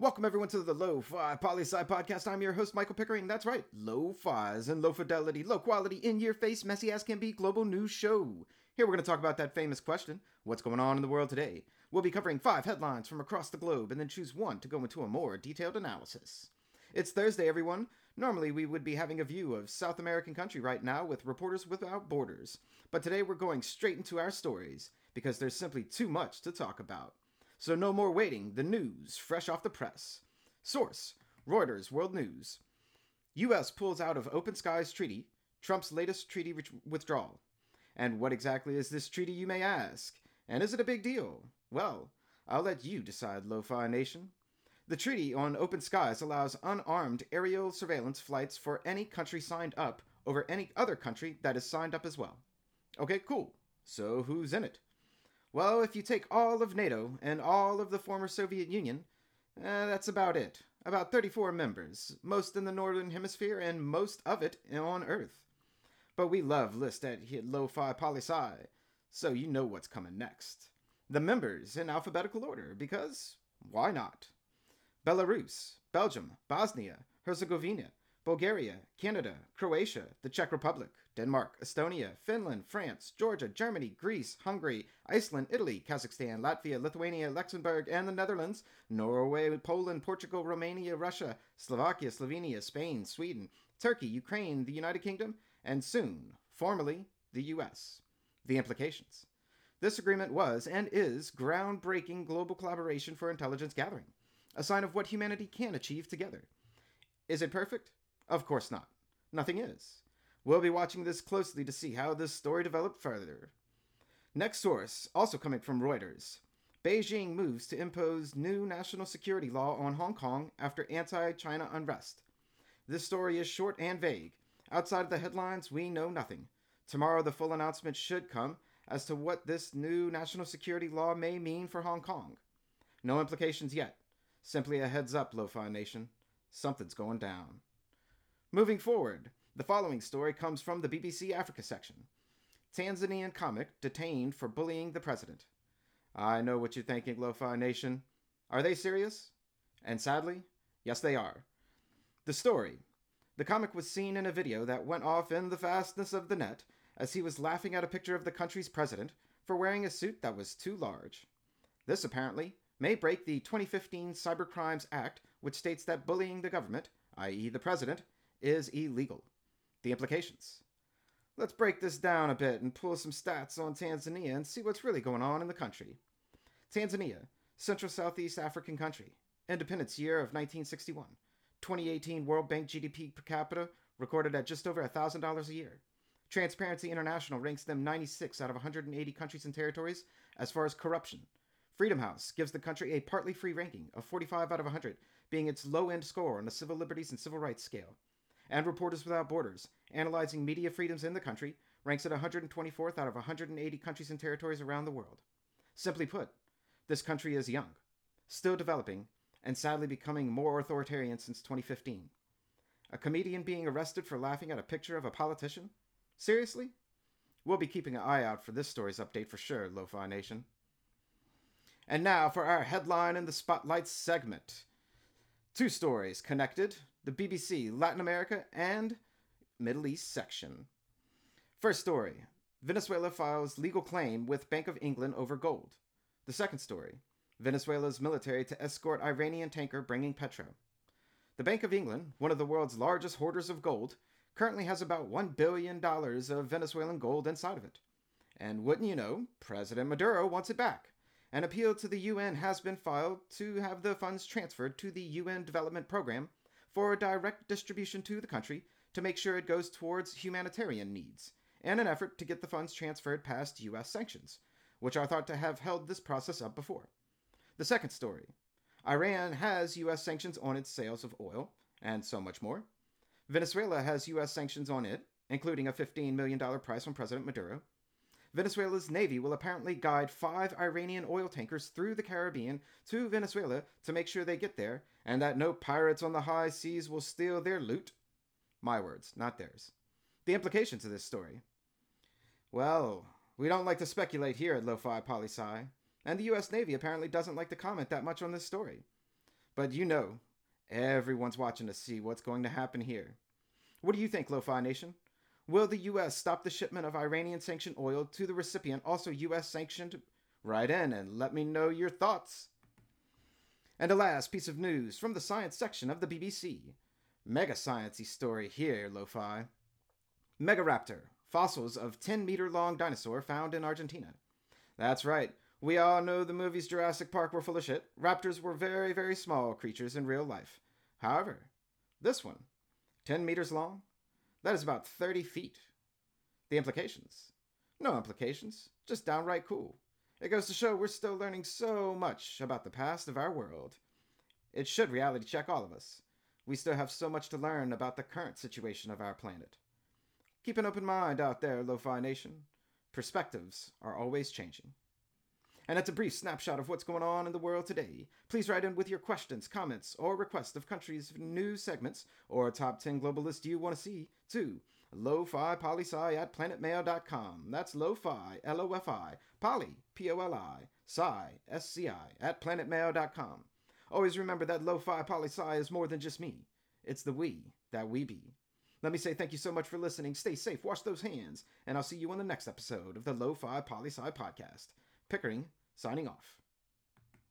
Welcome everyone to the Lo-Fi Poli Sci Podcast. I'm your host, Michael Pickering. That's right, Lo-Fi's and low fidelity, low quality, in-your-face, messy as can be global news show. Here we're going to talk about that famous question, what's going on in the world today? We'll be covering five headlines from across the globe and then choose one to go into a more detailed analysis. It's Thursday, everyone. Normally, we would be having a view of South American country right now with Reporters Without Borders. But today we're going straight into our stories because there's simply too much to talk about. So no more waiting. The news, fresh off the press. Source Reuters World News. U.S. pulls out of Open Skies Treaty, Trump's latest treaty withdrawal. And what exactly is this treaty, you may ask? And is it a big deal? Well, I'll let you decide, Lo-Fi Nation. The treaty on open skies allows unarmed aerial surveillance flights for any country signed up over any other country that is signed up as well. Okay, cool. So who's in it? Well, if you take all of NATO and all of the former Soviet Union, uh, that's about it. About 34 members, most in the Northern Hemisphere and most of it on Earth. But we love list at Lo-Fi Poli Sci, so you know what's coming next. The members in alphabetical order, because why not? Belarus, Belgium, Bosnia, Herzegovina, Bulgaria, Canada, Croatia, the Czech Republic, Denmark, Estonia, Finland, France, Georgia, Germany, Greece, Hungary, Iceland, Italy, Kazakhstan, Latvia, Lithuania, Luxembourg, and the Netherlands, Norway, Poland, Portugal, Romania, Russia, Slovakia, Slovenia, Spain, Sweden, Turkey, Ukraine, the United Kingdom, and soon, formally, the US. The implications. This agreement was and is groundbreaking global collaboration for intelligence gathering, a sign of what humanity can achieve together. Is it perfect? Of course not. Nothing is. We'll be watching this closely to see how this story developed further. Next source, also coming from Reuters. Beijing moves to impose new national security law on Hong Kong after anti China unrest. This story is short and vague. Outside of the headlines, we know nothing. Tomorrow, the full announcement should come as to what this new national security law may mean for Hong Kong. No implications yet. Simply a heads up, Lo-Fi Nation. Something's going down. Moving forward, the following story comes from the BBC Africa section. Tanzanian comic detained for bullying the president. I know what you're thinking, Lo-Fi Nation. Are they serious? And sadly, yes, they are. The story. The comic was seen in a video that went off in the fastness of the net as he was laughing at a picture of the country's president for wearing a suit that was too large. This apparently may break the 2015 Cybercrimes Act, which states that bullying the government, i.e., the president, is illegal. The implications. Let's break this down a bit and pull some stats on Tanzania and see what's really going on in the country. Tanzania, Central Southeast African country, independence year of 1961. 2018 World Bank GDP per capita recorded at just over $1,000 a year. Transparency International ranks them 96 out of 180 countries and territories as far as corruption. Freedom House gives the country a partly free ranking of 45 out of 100, being its low end score on the civil liberties and civil rights scale and Reporters Without Borders, analyzing media freedoms in the country, ranks it 124th out of 180 countries and territories around the world. Simply put, this country is young, still developing, and sadly becoming more authoritarian since 2015. A comedian being arrested for laughing at a picture of a politician? Seriously? We'll be keeping an eye out for this story's update for sure, Lo-Fi Nation. And now for our headline in the spotlight segment. Two stories connected, the BBC Latin America and Middle East section. First story Venezuela files legal claim with Bank of England over gold. The second story Venezuela's military to escort Iranian tanker bringing petro. The Bank of England, one of the world's largest hoarders of gold, currently has about $1 billion of Venezuelan gold inside of it. And wouldn't you know, President Maduro wants it back. An appeal to the UN has been filed to have the funds transferred to the UN Development Program for a direct distribution to the country to make sure it goes towards humanitarian needs, and an effort to get the funds transferred past U.S. sanctions, which are thought to have held this process up before. The second story Iran has U.S. sanctions on its sales of oil, and so much more. Venezuela has U.S. sanctions on it, including a $15 million price from President Maduro. Venezuela's navy will apparently guide five Iranian oil tankers through the Caribbean to Venezuela to make sure they get there, and that no pirates on the high seas will steal their loot. My words, not theirs. The implications of this story. Well, we don't like to speculate here at Lo-Fi Poli Sci, and the US Navy apparently doesn't like to comment that much on this story. But you know, everyone's watching to see what's going to happen here. What do you think, Lo-Fi Nation? Will the U.S. stop the shipment of Iranian sanctioned oil to the recipient, also U.S. sanctioned? Write in and let me know your thoughts. And a last piece of news from the science section of the BBC. Mega sciencey story here, Lo-Fi. Megaraptor, fossils of 10 meter long dinosaur found in Argentina. That's right. We all know the movies Jurassic Park were full of shit. Raptors were very, very small creatures in real life. However, this one, 10 meters long, that is about 30 feet. The implications? No implications, just downright cool. It goes to show we're still learning so much about the past of our world. It should reality check all of us. We still have so much to learn about the current situation of our planet. Keep an open mind out there, Lo-Fi Nation. Perspectives are always changing. And that's a brief snapshot of what's going on in the world today. Please write in with your questions, comments, or requests of countries' news segments or a top 10 global list you want to see to lo-fi poli-sci at planetmail.com. That's lo-fi, L-O-F-I, poly, P-O-L-I, sci, S-C-I, at planetmail.com. Always remember that lo-fi poli-sci is more than just me. It's the we that we be. Let me say thank you so much for listening. Stay safe, wash those hands, and I'll see you on the next episode of the Lo-Fi Poli-Sci Podcast. Pickering, signing off.